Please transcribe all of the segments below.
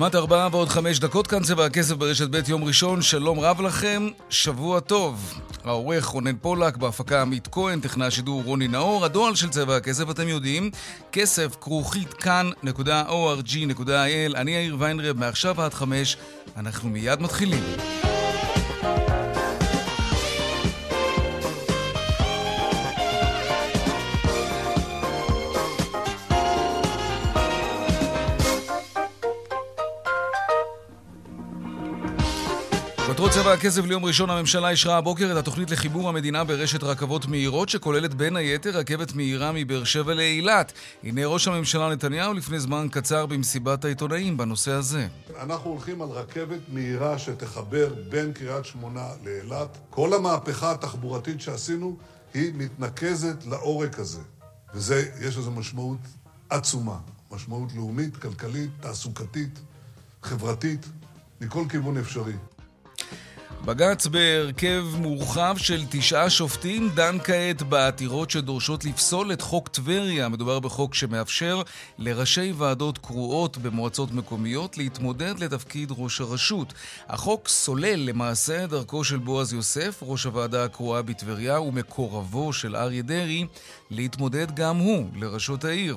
כמעט ארבעה ועוד חמש דקות כאן צבע הכסף ברשת ב' יום ראשון, שלום רב לכם, שבוע טוב. העורך רונן פולק, בהפקה עמית כהן, טכנה השידור רוני נאור, הדואל של צבע הכסף, אתם יודעים, כסף כרוכית כאן.org.il, אני יאיר ויינרב, מעכשיו עד חמש, אנחנו מיד מתחילים. צבע הכסף ליום ראשון הממשלה אישרה הבוקר את התוכנית לחיבור המדינה ברשת רכבות מהירות שכוללת בין היתר רכבת מהירה מבאר שבע לאילת. הנה ראש הממשלה נתניהו לפני זמן קצר במסיבת העיתונאים בנושא הזה. אנחנו הולכים על רכבת מהירה שתחבר בין קריית שמונה לאילת. כל המהפכה התחבורתית שעשינו היא מתנקזת לעורק הזה. וזה, יש לזה משמעות עצומה. משמעות לאומית, כלכלית, תעסוקתית, חברתית, מכל כיוון אפשרי. בג"ץ בהרכב מורחב של תשעה שופטים דן כעת בעתירות שדורשות לפסול את חוק טבריה. מדובר בחוק שמאפשר לראשי ועדות קרואות במועצות מקומיות להתמודד לתפקיד ראש הרשות. החוק סולל למעשה דרכו של בועז יוסף, ראש הוועדה הקרואה בטבריה ומקורבו של אריה דרעי, להתמודד גם הוא לראשות העיר.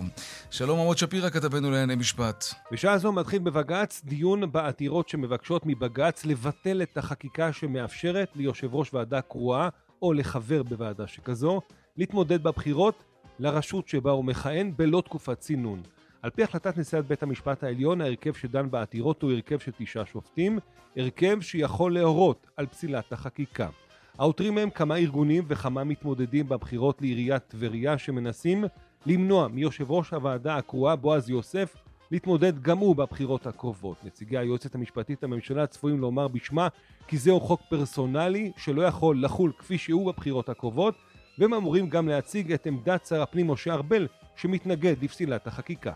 שלום עמוד שפירא, כתבנו לענייני משפט. בשעה זו מתחיל בבג"ץ דיון בעתירות שמבקשות מבג"ץ לבטל את החקיקה שמאפשרת ליושב ראש ועדה קרואה או לחבר בוועדה שכזו להתמודד בבחירות לרשות שבה הוא מכהן בלא תקופת צינון. על פי החלטת נשיאת בית המשפט העליון, ההרכב שדן בעתירות הוא הרכב של תשעה שופטים, הרכב שיכול להורות על פסילת החקיקה. העותרים הם כמה ארגונים וכמה מתמודדים בבחירות לעיריית טבריה שמנסים למנוע מיושב ראש הוועדה הקרואה בועז יוסף להתמודד גם הוא בבחירות הקרובות. נציגי היועצת המשפטית לממשלה צפויים לומר בשמה כי זהו חוק פרסונלי שלא יכול לחול כפי שהוא בבחירות הקרובות והם אמורים גם להציג את עמדת שר הפנים משה ארבל שמתנגד לפסילת החקיקה.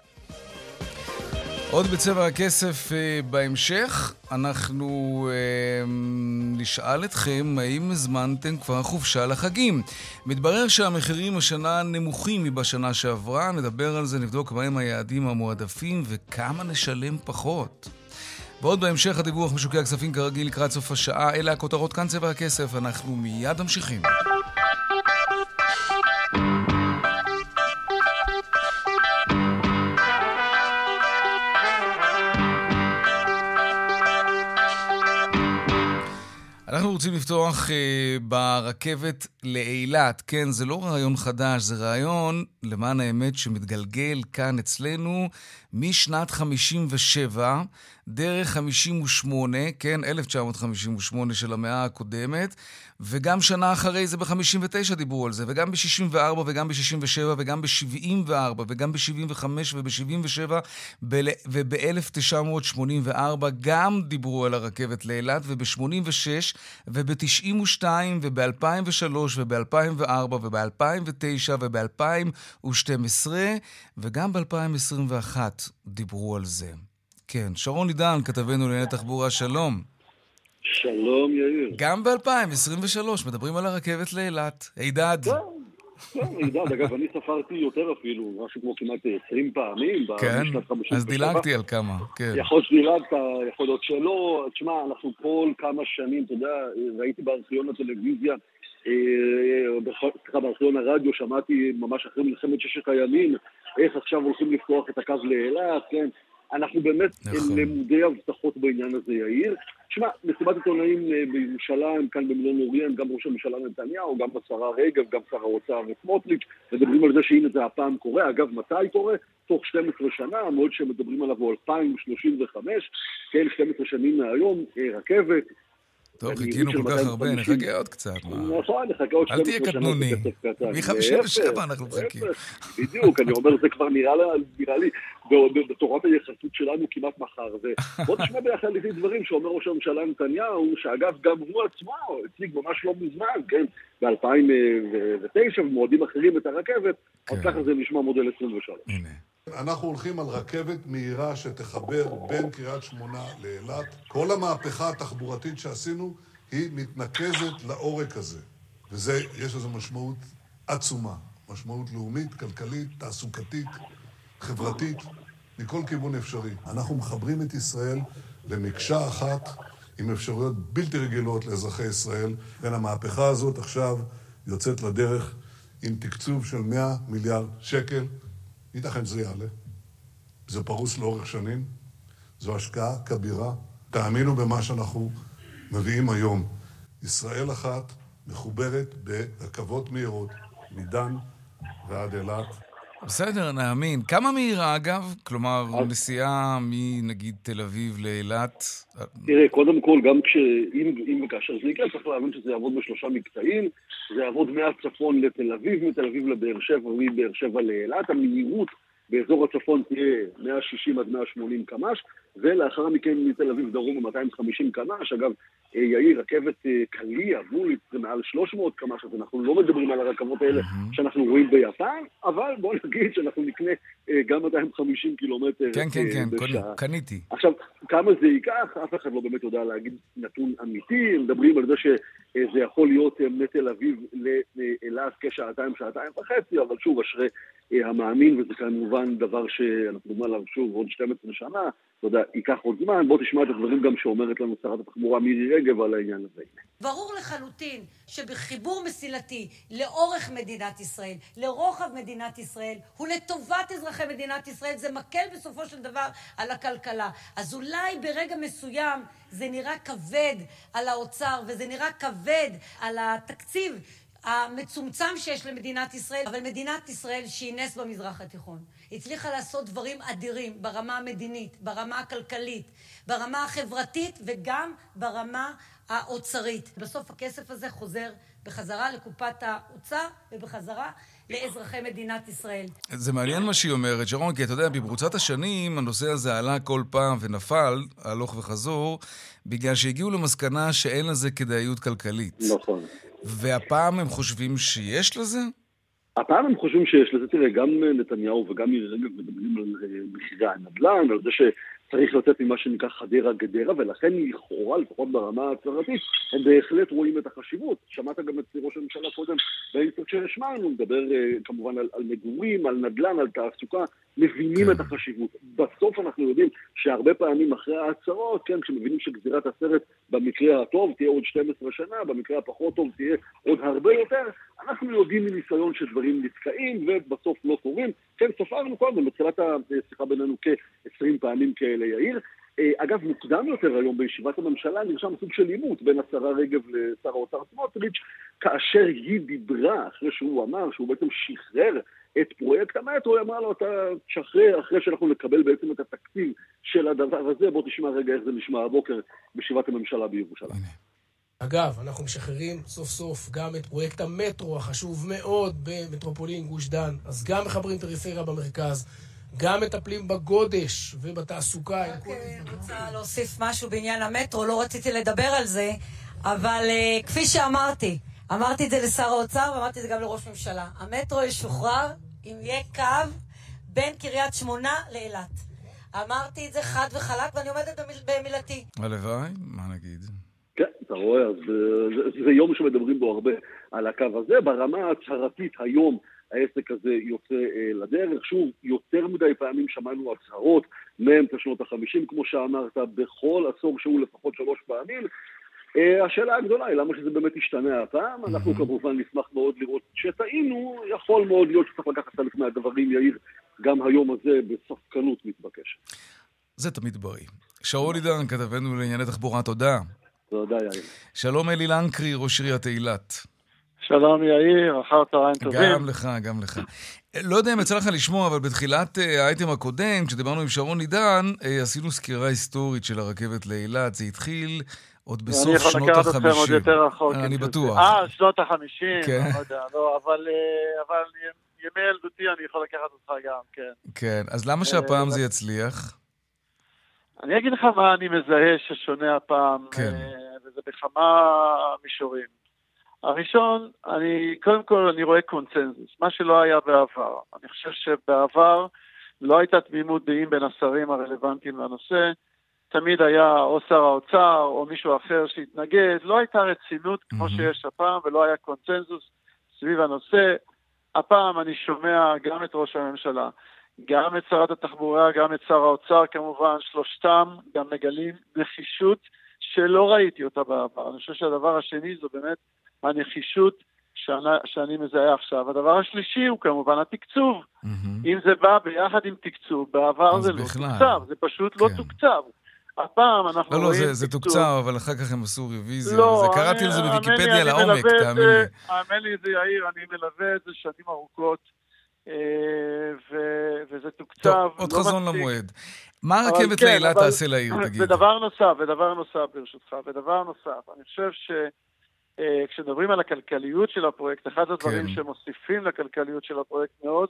עוד בצבע הכסף אה, בהמשך, אנחנו אה, נשאל אתכם האם הזמנתם כבר חופשה לחגים. מתברר שהמחירים השנה נמוכים מבשנה שעברה, נדבר על זה, נבדוק מהם היעדים המועדפים וכמה נשלם פחות. ועוד בהמשך הדיווח משוקי הכספים כרגיל לקראת סוף השעה, אלה הכותרות כאן צבע הכסף, אנחנו מיד ממשיכים. רוצים לפתוח אה, ברכבת לאילת. כן, זה לא רעיון חדש, זה רעיון, למען האמת, שמתגלגל כאן אצלנו משנת 57, דרך 58, כן, 1958 של המאה הקודמת, וגם שנה אחרי זה ב-59 דיברו על זה, וגם ב-64 וגם ב-67 וגם ב-74 וגם ב-75 וב-77 וב-1984 גם דיברו על הרכבת לאילת, וב-86 וב-92 וב-2003 וב-2004 וב-2009 וב-2012 וגם ב-2021 דיברו על זה. כן, שרון עידן, כתבנו לענייני תחבורה, שלום. שלום, יאיר. גם ב-2023 מדברים על הרכבת לאילת. הידד. כן, כן, הידד. אגב, אני ספרתי יותר אפילו, משהו כמו כמעט 20 פעמים. כן, אז דילגתי על כמה, כן. יכול שדילגת, יכול להיות שלא. תשמע, אנחנו כל כמה שנים, אתה יודע, ראיתי בארכיון הטלוויזיה, סליחה, בארכיון הרדיו, שמעתי ממש אחרי מלחמת ששת הימים, איך עכשיו הולכים לפתוח את הקו לאילת, כן? אנחנו באמת נכון. למודי הבטחות בעניין הזה, יאיר. תשמע, מסיבת עיתונאים אה, בירושלים, כאן במילון אוריאן, גם ראש הממשלה נתניהו, גם השרה רגב, גם שר האוצר וסמוטריץ', מדברים על זה שהנה זה הפעם קורה. אגב, מתי קורה? תוך 12 שנה, המועד שמדברים עליו הוא 2035, כן, 12 שנים מהיום, אה, רכבת, טוב, חיכינו כל כך הרבה, נחכה עוד קצת. נכון, נחכה עוד 12 שנה. אל תהיה קטנוני. מ-57 אנחנו מחכים. בדיוק, אני אומר, זה כבר נראה לי, בתורת היחסות שלנו כמעט מחר. בוא נשמע ביחד לפי דברים שאומר ראש הממשלה נתניהו, שאגב, גם הוא עצמו הציג ממש לא מזמן, כן, ב-2009 ובמועדים אחרים את הרכבת, אז ככה זה נשמע מודל 23. אנחנו הולכים על רכבת מהירה שתחבר בין קריית שמונה לאילת. כל המהפכה התחבורתית שעשינו היא מתנקזת לעורק הזה. וזה, יש לזה משמעות עצומה. משמעות לאומית, כלכלית, תעסוקתית, חברתית, מכל כיוון אפשרי. אנחנו מחברים את ישראל למקשה אחת עם אפשרויות בלתי רגילות לאזרחי ישראל. בין המהפכה הזאת עכשיו יוצאת לדרך עם תקצוב של 100 מיליארד שקל. ייתכן שזה יעלה. זה פרוס לאורך שנים. זו השקעה כבירה. תאמינו במה שאנחנו מביאים היום. ישראל אחת מחוברת ברכבות מהירות מדן ועד אילת. בסדר, נאמין. כמה מהירה, אגב? כלומר, נסיעה מנגיד תל אביב לאילת? תראה, קודם כל, גם אם וכאשר זה יקרה, צריך להבין שזה יעבוד בשלושה מקטעים. זה יעבוד מהצפון לתל אביב, מתל אביב לבאר שבע ומבאר שבע לאילת. המהירות באזור הצפון תהיה 160 עד 180 קמ"ש, ולאחר מכן מתל אביב דרום ב-250 קמ"ש. אגב, אה, יאיר, רכבת אה, קליע, וולית, זה מעל 300 קמ"ש, אז אנחנו לא מדברים על הרכבות האלה. שאנחנו רואים ביפן, אבל בוא נגיד שאנחנו נקנה אה, גם 250 קילומטר כן, כן, כן, בשעה. קניתי. עכשיו, כמה זה ייקח, אף אחד לא באמת יודע להגיד נתון אמיתי, מדברים על זה שזה יכול להיות מתל אביב לאילת כשעתיים, שעתיים וחצי, אבל שוב, אשרי המאמין, וזה כמובן דבר שאנחנו מדברים עליו שוב עוד 12 שנה, אתה יודע, ייקח עוד זמן, בוא תשמע את הדברים גם שאומרת לנו שרת התחבורה מירי רגב על העניין הזה. ברור לחלוטין שבחיבור מסילתי לאורך מדינת ישראל, לרוחב מדינת ישראל, הוא לטובת אזרחי מדינת ישראל, זה מקל בסופו של דבר על הכלכלה. אז אולי ברגע מסוים זה נראה כבד על האוצר, וזה נראה כבד על התקציב המצומצם שיש למדינת ישראל, אבל מדינת ישראל שהיא נס במזרח התיכון. הצליחה לעשות דברים אדירים ברמה המדינית, ברמה הכלכלית, ברמה החברתית וגם ברמה האוצרית. בסוף הכסף הזה חוזר בחזרה לקופת האוצר ובחזרה לאזרחי מדינת ישראל. זה מעניין מה שהיא אומרת, שרון, כי אתה יודע, במרוצת השנים הנושא הזה עלה כל פעם ונפל, הלוך וחזור, בגלל שהגיעו למסקנה שאין לזה כדאיות כלכלית. נכון. והפעם הם חושבים שיש לזה? הפעם הם חושבים שיש לזה, תראה, גם נתניהו וגם מירי רגב מדברים על אה, מחירי הנדל"ן, על זה ש... צריך לצאת ממה שנקרא חדרה גדרה, ולכן לכאורה, לפחות ברמה ההצהרתית, הם בהחלט רואים את החשיבות. שמעת גם את ראש הממשלה קודם באינסטרט שהשמענו, מדבר uh, כמובן על, על מגורים, על נדל"ן, על תעסוקה, מבינים כן. את החשיבות. בסוף אנחנו יודעים שהרבה פעמים אחרי ההצהרות, כן, כשמבינים שגזירת הסרט במקרה הטוב תהיה עוד 12 שנה, במקרה הפחות טוב תהיה עוד הרבה יותר, אנחנו יודעים מניסיון שדברים נתקעים ובסוף לא קורים. כן, ספרנו קודם, בתחילת השיחה בינינו כ-20 פעמים כאלה, יאיר. אה, אגב, מוקדם יותר היום בישיבת הממשלה נרשם סוג של עימות בין השרה רגב לשר האוצר סמוטריץ', כאשר היא דיברה, אחרי שהוא אמר שהוא בעצם שחרר את פרויקט המטרו, היא אמרה לו, אתה תשחרר אחרי שאנחנו נקבל בעצם את התקציב של הדבר הזה, בוא תשמע רגע איך זה נשמע הבוקר בישיבת הממשלה בירושלים. אגב, אנחנו משחררים סוף סוף גם את פרויקט המטרו החשוב מאוד במטרופולין גוש דן, אז גם מחברים פריפריה במרכז. גם מטפלים בגודש ובתעסוקה. רק אה, רוצה להוסיף משהו בעניין המטרו, לא רציתי לדבר על זה, אבל uh, כפי שאמרתי, אמרתי את זה לשר האוצר ואמרתי את זה גם לראש ממשלה. המטרו ישוחרר אם יהיה קו בין קריית שמונה לאילת. אמרתי את זה חד וחלק ואני עומדת במיל, במילתי. הלוואי, מה נגיד? כן, אתה רואה, אז אה, זה, זה יום שמדברים בו הרבה על הקו הזה. ברמה ההצהרתית היום העסק הזה יוצא אה, לדרך. שוב, יותר מדי פעמים שמענו הצהרות מאמצע שנות החמישים, כמו שאמרת, בכל עשור שהוא לפחות שלוש פעמים. אה, השאלה הגדולה היא למה שזה באמת ישתנה הפעם. אנחנו כמובן נשמח מאוד לראות שטעינו, יכול מאוד להיות שצריך לקחת חלק מהדברים, יאיר, גם היום הזה בספקנות מתבקשת. זה תמיד בריא. שאול עידן, כתבנו לענייני תחבורה, תודה. תודה, יאיר. שלום אלי לנקרי, ראש עיריית אילת. שלום יאיר, אחר צהריים טובים. גם לך, גם לך. לא יודע אם יצא לך לשמוע, אבל בתחילת אה, האייטם הקודם, כשדיברנו עם שרון עידן, אה, עשינו סקירה היסטורית של הרכבת לאילת. זה התחיל עוד אני בסוף יכול שנות לקחת אתכם עוד. יותר רחוק. אני אם תרצה. בטוח. אה, שנות החמישים, כן. לא יודע, לא, אבל אה, אבל ימי ילדותי אני יכול לקחת אותך גם, כן. כן, אז למה שהפעם זה יצליח? אני אגיד לך מה אני מזהה ששונה הפעם, כן. אה, וזה בכמה מישורים. הראשון, אני, קודם כל אני רואה קונצנזוס, מה שלא היה בעבר. אני חושב שבעבר לא הייתה תמימות דעים בין השרים הרלוונטיים לנושא, תמיד היה או שר האוצר או מישהו אחר שהתנגד, לא הייתה רצינות כמו מהמם. שיש הפעם ולא היה קונצנזוס סביב הנושא. הפעם אני שומע גם את ראש הממשלה, גם את שרת התחבורה, גם את שר האוצר כמובן, שלושתם גם מגלים נחישות שלא ראיתי אותה בעבר. אני חושב שהדבר השני זו באמת הנחישות שאני, שאני מזהה עכשיו. הדבר השלישי הוא כמובן התקצוב. מהמם. אם זה בא ביחד עם תקצוב, בעבר זה לא בכלל. תוקצב, זה פשוט לא כן. תוקצב. הפעם אנחנו לא, לא, רואים זה, זה תקצוב. תוקצב, אבל אחר כך הם עשו רוויזיה. לא, זה קראתי אני- על זה בוויקיפדיה לעומק, תאמין זה- לי. האמן לי, זה יאיר, אני מלווה את זה שנים ארוכות, אה, ו- וזה תוקצב. טוב, עוד לא חזון מספיק. למועד. מה הרכבת כן, לאילת תעשה לעיר, תגיד? ודבר נוסף, ודבר נוסף ברשותך, ודבר נוסף, אני חושב שכשמדברים על הכלכליות של הפרויקט, אחד הדברים כן. שמוסיפים לכלכליות של הפרויקט מאוד,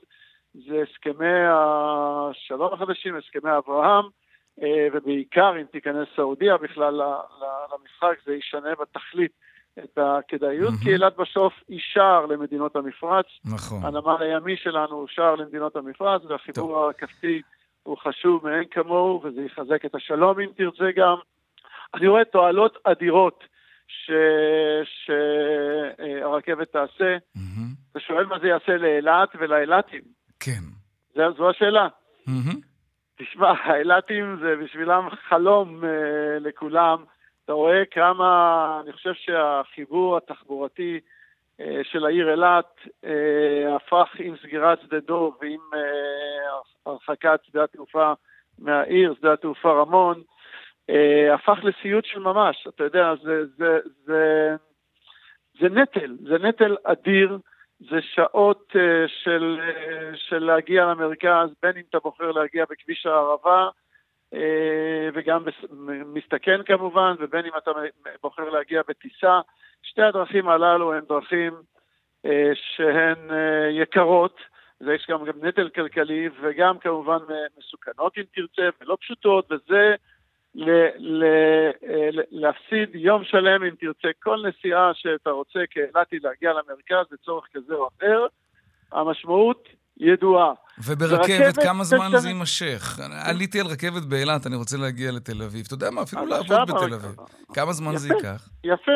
זה הסכמי השלום החדשים, הסכמי אברהם, אה, ובעיקר אם תיכנס סעודיה בכלל למשחק, זה ישנה בתכלית את הכדאיות, מהמם. כי אילת בסוף היא שער למדינות המפרץ, נכון. הנמל הימי שלנו הוא שער למדינות המפרץ, והחיבור הקפטי הוא חשוב מאין כמוהו, וזה יחזק את השלום אם תרצה גם. אני רואה תועלות אדירות שהרכבת תעשה. מהמם. אתה שואל מה זה יעשה לאילת ולאילתים. כן. זה- זו השאלה. מהמם. תשמע, האילתים זה בשבילם חלום אה, לכולם. אתה רואה כמה, אני חושב שהחיבור התחבורתי אה, של העיר אילת אה, הפך עם סגירת שדה דוב ועם אה, הרחקת שדה התעופה מהעיר, שדה התעופה רמון, אה, הפך לסיוט של ממש. אתה יודע, זה, זה, זה, זה נטל, זה נטל אדיר. זה שעות uh, של, uh, של להגיע למרכז, בין אם אתה בוחר להגיע בכביש הערבה, uh, וגם בס- מסתכן כמובן, ובין אם אתה בוחר להגיע בטיסה. שתי הדרכים הללו הן דרכים uh, שהן uh, יקרות, ויש גם, גם נטל כלכלי, וגם כמובן uh, מסוכנות אם תרצה, ולא פשוטות, וזה ל- ל- אה, ל- להפסיד יום שלם, אם תרצה, כל נסיעה שאתה רוצה כאילתי להגיע למרכז לצורך כזה או אחר, המשמעות ידועה. וברכבת, כמה זמן זה יימשך? עליתי על רכבת באילת, אני רוצה להגיע לתל אביב. אתה יודע מה, אפילו לעבוד בתל אביב. כמה זמן זה. ייקח? יפה,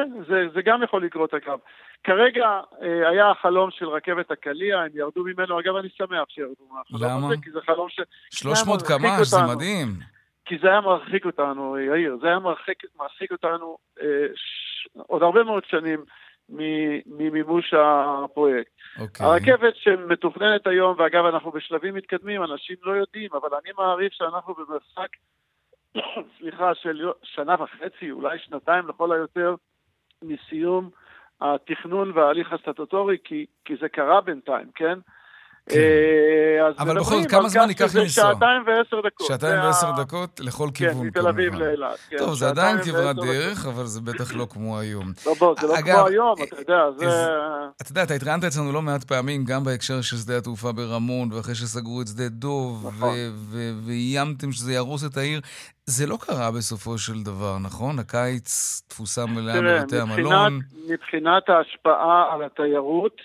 זה, גם יכול לקרות אגב. כרגע אה, היה החלום של רכבת הקליע, הם ירדו ממנו, אגב אני שמח שירדו מהחלום? הזה, כי זה חלום ש... 300 מרחיק קמ"ש, זה. מדהים. כי זה היה מרחיק אותנו, יאיר, זה היה מרחיק, מרחיק אותנו אה, ש... עוד הרבה מאוד שנים ממימוש הפרויקט. אוקיי. הרכבת שמתוכננת היום, ואגב, אנחנו בשלבים מתקדמים, אנשים לא יודעים, אבל אני מעריך שאנחנו במרחק, סליחה, של שנה וחצי, אולי שנתיים לכל היותר, מסיום התכנון וההליך הסטטוטורי, כי, כי זה קרה בינתיים, כן? כן. אה, אבל בכל זאת, כמה זמן ייקח לנסוע? שעתיים ועשר דקות. שעתיים זה ועשר דקות לכל כן, כיוון, מתל אביב. לאילת. כן, טוב, זה עדיין כברת. דרך, אבל זה בטח לא כמו היום. לא, בוא, זה לא כמו היום, אתה יודע, זה... איזה- אתה יודע, אתה התראיינת אצלנו לא מעט פעמים, גם בהקשר של שדה התעופה ברמון, ואחרי שסגרו את שדה דוב, נכון. ואיימתם שזה יהרוס את העיר. זה לא קרה בסופו של דבר, נכון? הקיץ תפוסה מלאה בבתי המלון. מבחינת ההשפעה על התיירות,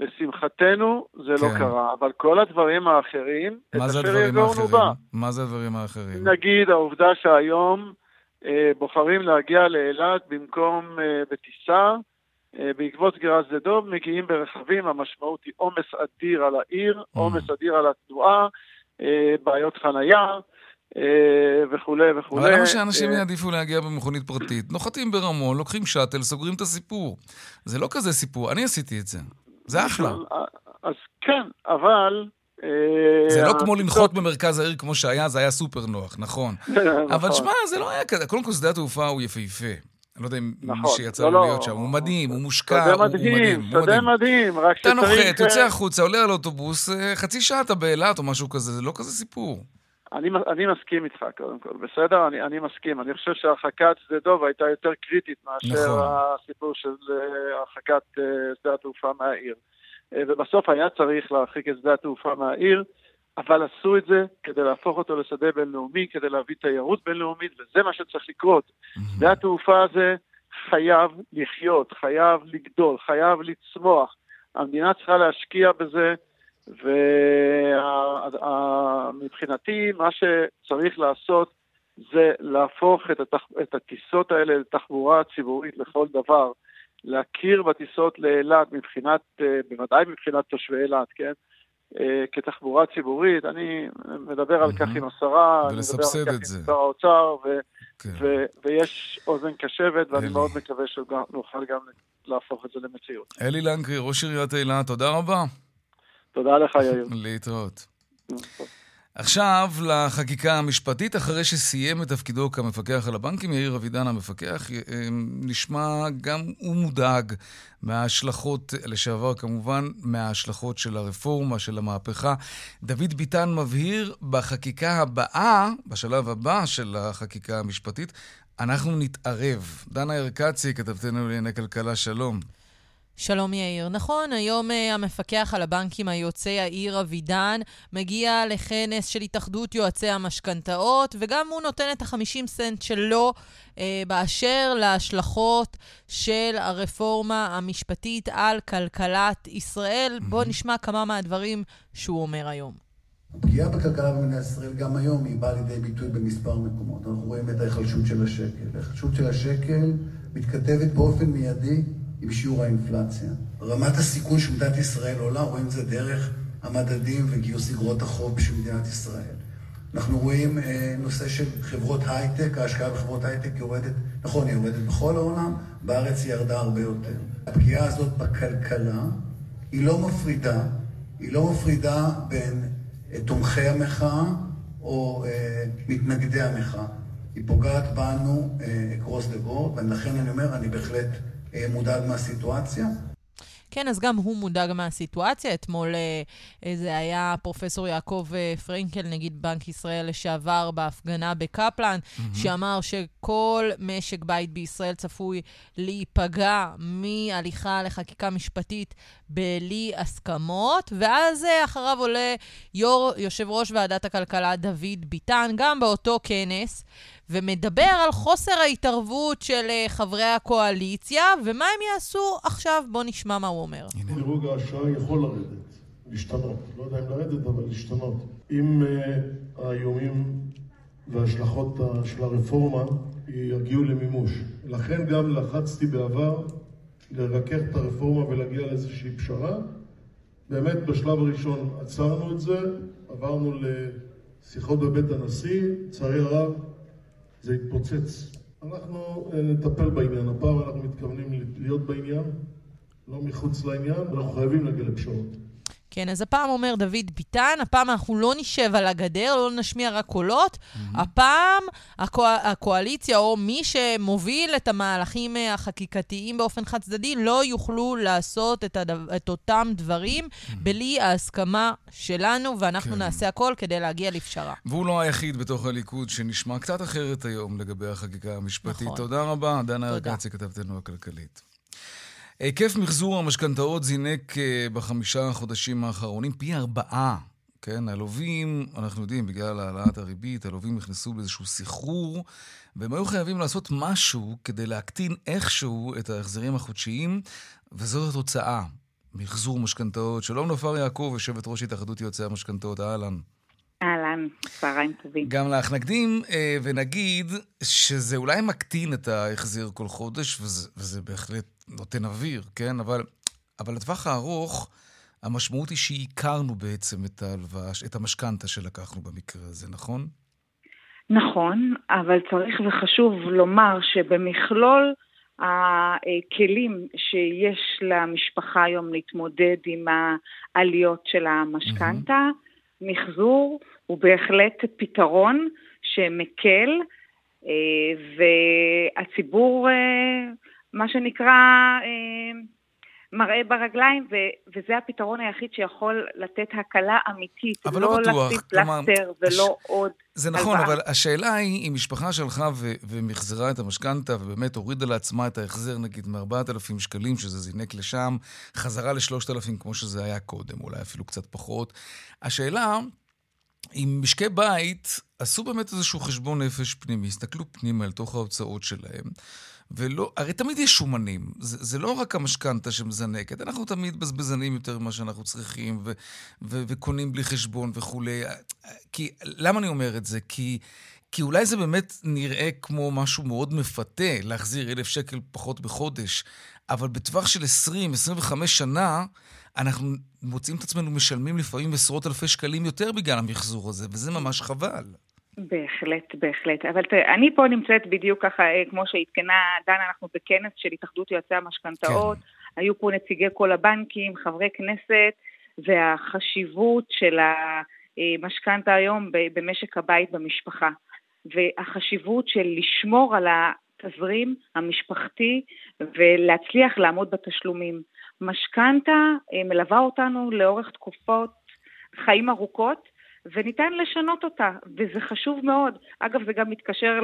לשמחתנו זה לא כן. קרה, אבל כל הדברים האחרים, מה את זה אשר הדברים יגורנו האחרים? בה. מה זה הדברים האחרים? נגיד העובדה שהיום אה, בוחרים להגיע לאילת במקום אה, בטיסה, אה, בעקבות סגירת שדה דוב, מגיעים ברכבים, המשמעות היא עומס אדיר על העיר, עומס אדיר על התנועה, אה, בעיות חנייה. אה, וכולי וכולי. אבל למה שאנשים אה, יעדיפו להגיע במכונית פרטית? נוחתים ברמון, לוקחים שאטל, סוגרים את הסיפור. זה לא כזה סיפור, אני עשיתי את זה. זה אחלה. אז כן, אבל... אה, זה לא כמו לנחות במרכז העיר כמו שהיה, זה היה סופר נוח, נכון. אבל נכון. שמע, זה לא היה כזה. קודם כל, שדה התעופה הוא יפהפה. אני לא יודע אם מי נכון. שיצא לא, לו לא. להיות שם, הוא מדהים, הוא מושקע, שדה הוא מדהים, מדהים, הוא שדה מדהים. מדהים, רק אתה שצריך... נוחת, יוצא אה, החוצה, עולה על אוטובוס, אה, חצי שעה אתה באילת או משהו כזה, זה לא כזה סיפור. אני, אני מסכים איתך, קודם כל, בסדר? אני, אני מסכים. אני חושב שהרחקת שדה דוב הייתה יותר קריטית מאשר נכון. הסיפור של אה, הרחקת אה, שדה התעופה מהעיר. אה, ובסוף היה צריך להרחיק את שדה התעופה מהעיר, אבל עשו את זה כדי להפוך אותו לשדה בינלאומי, כדי להביא תיירות בינלאומית, וזה מה שצריך לקרות. שדה התעופה הזה חייב לחיות, חייב לגדול, חייב לצמוח. המדינה צריכה להשקיע בזה, ומבחינתי מה שצריך לעשות זה להפוך את, התח... את הטיסות האלה לתחבורה ציבורית לכל דבר, להכיר בטיסות לאילת מבחינת, אה, בוודאי מבחינת תושבי אילת, כן? אה, כתחבורה ציבורית, אני מדבר על כך עם השרה, אני מדבר על כך. עם שר האוצר. כן. ויש אוזן קשבת, ואני. מאוד מקווה שנוכל גם להפוך את זה למציאות. אלי לנקרי, ראש עיריית אילת, תודה רבה. תודה לך, יאיר. להתראות. עכשיו לחקיקה המשפטית, אחרי שסיים את תפקידו כמפקח על הבנקים, יאיר אבידן המפקח, אה, נשמע גם הוא מודאג מההשלכות, לשעבר כמובן, מההשלכות של הרפורמה, של המהפכה. דוד ביטן מבהיר, בחקיקה הבאה, בשלב הבא של החקיקה המשפטית, אנחנו נתערב. דנה ארקצי, כתבתנו לענייני כלכלה, שלום. שלום יאיר. נכון, היום uh, המפקח על הבנקים היוצא יאיר אבידן מגיע לכנס של התאחדות יועצי המשכנתאות, וגם הוא נותן את ה-50 סנט שלו uh, באשר להשלכות של הרפורמה המשפטית על כלכלת ישראל. בואו נשמע כמה מהדברים שהוא אומר היום. הפגיעה בכלכלה במדינת ישראל גם היום היא באה לידי ביטוי במספר מקומות. אנחנו רואים את ההיחלשות של השקל. ההיחלשות של השקל מתכתבת באופן מיידי עם שיעור האינפלציה. רמת הסיכון של מדינת ישראל עולה, רואים את זה דרך המדדים וגיוס אגרות החוב של מדינת ישראל. אנחנו רואים אה, נושא של חברות הייטק, ההשקעה בחברות הייטק יורדת, נכון, היא יורדת בכל העולם, בארץ היא ירדה הרבה יותר. הפגיעה הזאת בכלכלה היא לא מפרידה, היא לא מפרידה בין אה, תומכי המחאה או אה, מתנגדי המחאה. היא פוגעת בנו אה, across the board, ולכן אני אומר, אני בהחלט מודאג מהסיטואציה. כן, אז גם הוא מודאג מהסיטואציה. אתמול אה, זה היה פרופסור יעקב אה, פרנקל, נגיד בנק ישראל לשעבר, בהפגנה בקפלן, mm-hmm. שאמר שכל משק בית בישראל צפוי להיפגע מהליכה לחקיקה משפטית בלי הסכמות, ואז אה, אחריו עולה יו"ר, יושב ראש ועדת הכלכלה דוד ביטן, גם באותו כנס, ומדבר על חוסר ההתערבות של uh, חברי הקואליציה, ומה הם יעשו עכשיו. בואו נשמע מה הוא אומר. דירוג האשראי יכול לרדת, להשתנות. לא יודע אם לרדת, אבל להשתנות. אם uh, האיומים וההשלכות uh, של הרפורמה יגיעו למימוש. לכן גם לחצתי בעבר לרכך את הרפורמה ולהגיע לאיזושהי פשרה. באמת בשלב הראשון עצרנו את זה, עברנו לשיחות בבית הנשיא, לצערי הרב זה התפוצץ. אנחנו נטפל בעניין. הפעם אנחנו מתכוונים להיות בעניין, לא מחוץ לעניין, ואנחנו חייבים להגיע לפשרות. כן, אז הפעם אומר דוד ביטן, הפעם אנחנו לא נשב על הגדר, לא נשמיע רק קולות. Mm-hmm. הפעם הקוא... הקואליציה, או מי שמוביל את המהלכים החקיקתיים באופן חד צדדי, לא יוכלו לעשות את, הדו... את אותם דברים mm-hmm. בלי ההסכמה שלנו, ואנחנו כן. נעשה הכל כדי להגיע לפשרה. והוא לא היחיד בתוך הליכוד שנשמע קצת אחרת היום לגבי החקיקה המשפטית. נכון. תודה רבה, דנה ארקצי, כתבתנו הכלכלית. היקף מחזור המשכנתאות זינק בחמישה החודשים האחרונים פי ארבעה. כן, הלווים, אנחנו יודעים, בגלל העלאת הריבית, הלווים נכנסו באיזשהו סחרור, והם היו חייבים לעשות משהו כדי להקטין איכשהו את ההחזרים החודשיים, וזאת התוצאה. מחזור משכנתאות. שלום נופר יעקב, יושבת ראש התאחדות יועצי המשכנתאות, אהלן. אהלן, צהריים טובים. גם לך. נקדים אה, ונגיד שזה אולי מקטין את ההחזר כל חודש, וזה, וזה בהחלט נותן אוויר, כן? אבל, אבל לטווח הארוך, המשמעות היא שהכרנו בעצם את ההלוואה, את המשכנתה שלקחנו במקרה הזה, נכון? נכון, אבל צריך וחשוב לומר שבמכלול הכלים שיש למשפחה היום להתמודד עם העליות של המשכנתה, mm-hmm. מחזור הוא בהחלט פתרון שמקל, והציבור, מה שנקרא, מראה ברגליים, ו- וזה הפתרון היחיד שיכול לתת הקלה אמיתית. אבל לא בטוח, לשים כלומר, פלסטר ולא הש- עוד זה נכון, הלוואה. אבל השאלה היא, אם משפחה שהלכה ו- ומחזרה את המשכנתה ובאמת הורידה לעצמה את ההחזר, נגיד, מ-4,000 שקלים, שזה זינק לשם, חזרה ל-3,000 כמו שזה היה קודם, אולי אפילו קצת פחות. השאלה, אם משקי בית עשו באמת איזשהו חשבון נפש פנימי, הסתכלו פנימה אל תוך ההוצאות שלהם, ולא, הרי תמיד יש שומנים, זה, זה לא רק המשכנתה שמזנקת, אנחנו תמיד בזבזנים יותר ממה שאנחנו צריכים, ו, ו, וקונים בלי חשבון וכולי. כי, למה אני אומר את זה? כי, כי אולי זה באמת נראה כמו משהו מאוד מפתה, להחזיר אלף שקל פחות בחודש, אבל בטווח של 20-25 שנה, אנחנו מוצאים את עצמנו משלמים לפעמים עשרות אלפי שקלים יותר בגלל המחזור הזה, וזה ממש חבל. בהחלט, בהחלט. אבל תראה, אני פה נמצאת בדיוק ככה, אה, כמו שעדכנה דנה, אנחנו בכנס של התאחדות יועצי המשכנתאות. כן. היו פה נציגי כל הבנקים, חברי כנסת, והחשיבות של המשכנתה היום במשק הבית במשפחה. והחשיבות של לשמור על התזרים המשפחתי ולהצליח לעמוד בתשלומים. משכנתה אה, מלווה אותנו לאורך תקופות חיים ארוכות, וניתן לשנות אותה, וזה חשוב מאוד. אגב, זה גם מתקשר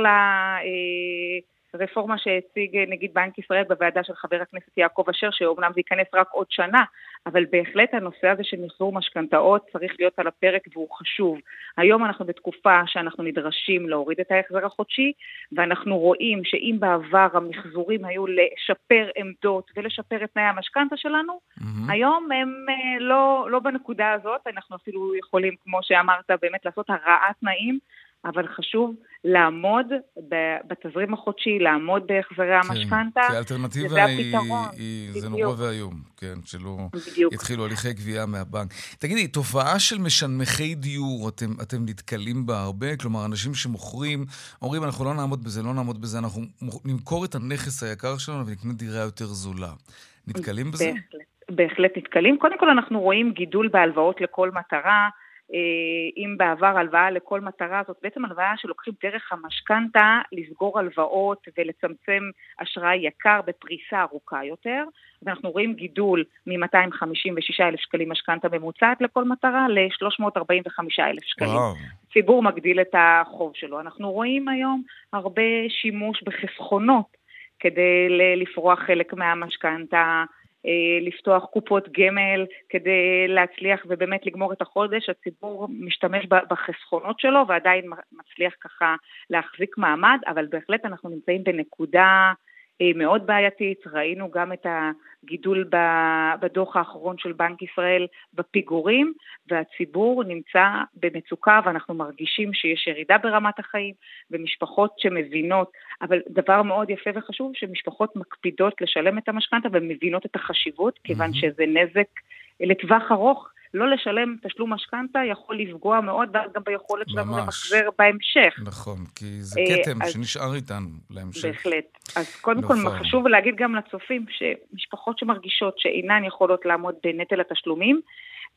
לרפורמה שהציג נגיד בנק ישראל בוועדה של חבר הכנסת יעקב אשר, שאומנם זה ייכנס רק עוד שנה, אבל בהחלט הנושא הזה של מחזור משכנתאות צריך להיות על הפרק והוא חשוב. היום אנחנו בתקופה שאנחנו נדרשים להוריד את ההחזר החודשי, ואנחנו רואים שאם בעבר המחזורים היו לשפר עמדות ולשפר את תנאי המשכנתה שלנו, mm-hmm. היום הם לא, לא בנקודה הזאת, אנחנו אפילו יכולים, כמו שאמרת, באמת לעשות הרעת תנאים. אבל חשוב לעמוד בתזרים החודשי, לעמוד בהחזרי כן, המשכנתה. כי האלטרנטיבה היא, היא, זה נורא ואיום, כן, שלא בדיוק. יתחילו הליכי גבייה מהבנק. תגידי, תופעה של משנמכי דיור, אתם, אתם נתקלים בה הרבה? כלומר, אנשים שמוכרים, אומרים, אנחנו לא נעמוד בזה, לא נעמוד בזה, אנחנו נמכור את הנכס היקר שלנו ונקנה דירה יותר זולה. נתקלים בזה? בהחלט, בהחלט נתקלים. קודם כל, אנחנו רואים גידול בהלוואות לכל מטרה. אם בעבר הלוואה לכל מטרה, זאת בעצם הלוואה שלוקחים דרך המשכנתה לסגור הלוואות ולצמצם אשראי יקר בפריסה ארוכה יותר. ואנחנו רואים גידול מ-256,000 שקלים משכנתה ממוצעת לכל מטרה ל-345,000 שקלים. וואו. ציבור מגדיל את החוב שלו. אנחנו רואים היום הרבה שימוש בחסכונות כדי לפרוע חלק מהמשכנתה. לפתוח קופות גמל כדי להצליח ובאמת לגמור את החודש, הציבור משתמש בחסכונות שלו ועדיין מצליח ככה להחזיק מעמד, אבל בהחלט אנחנו נמצאים בנקודה מאוד בעייתית, ראינו גם את הגידול בדוח האחרון של בנק ישראל בפיגורים, והציבור נמצא במצוקה ואנחנו מרגישים שיש ירידה ברמת החיים, ומשפחות שמבינות, אבל דבר מאוד יפה וחשוב, שמשפחות מקפידות לשלם את המשכנתה ומבינות את החשיבות, כיוון שזה נזק לטווח ארוך. לא לשלם תשלום משכנתה יכול לפגוע מאוד, ואז גם ביכולת שלנו למחזר בהמשך. נכון, כי זה כתם אז, שנשאר איתנו להמשך. בהחלט. אז קודם כל חשוב להגיד גם לצופים, שמשפחות שמרגישות שאינן יכולות לעמוד בנטל התשלומים,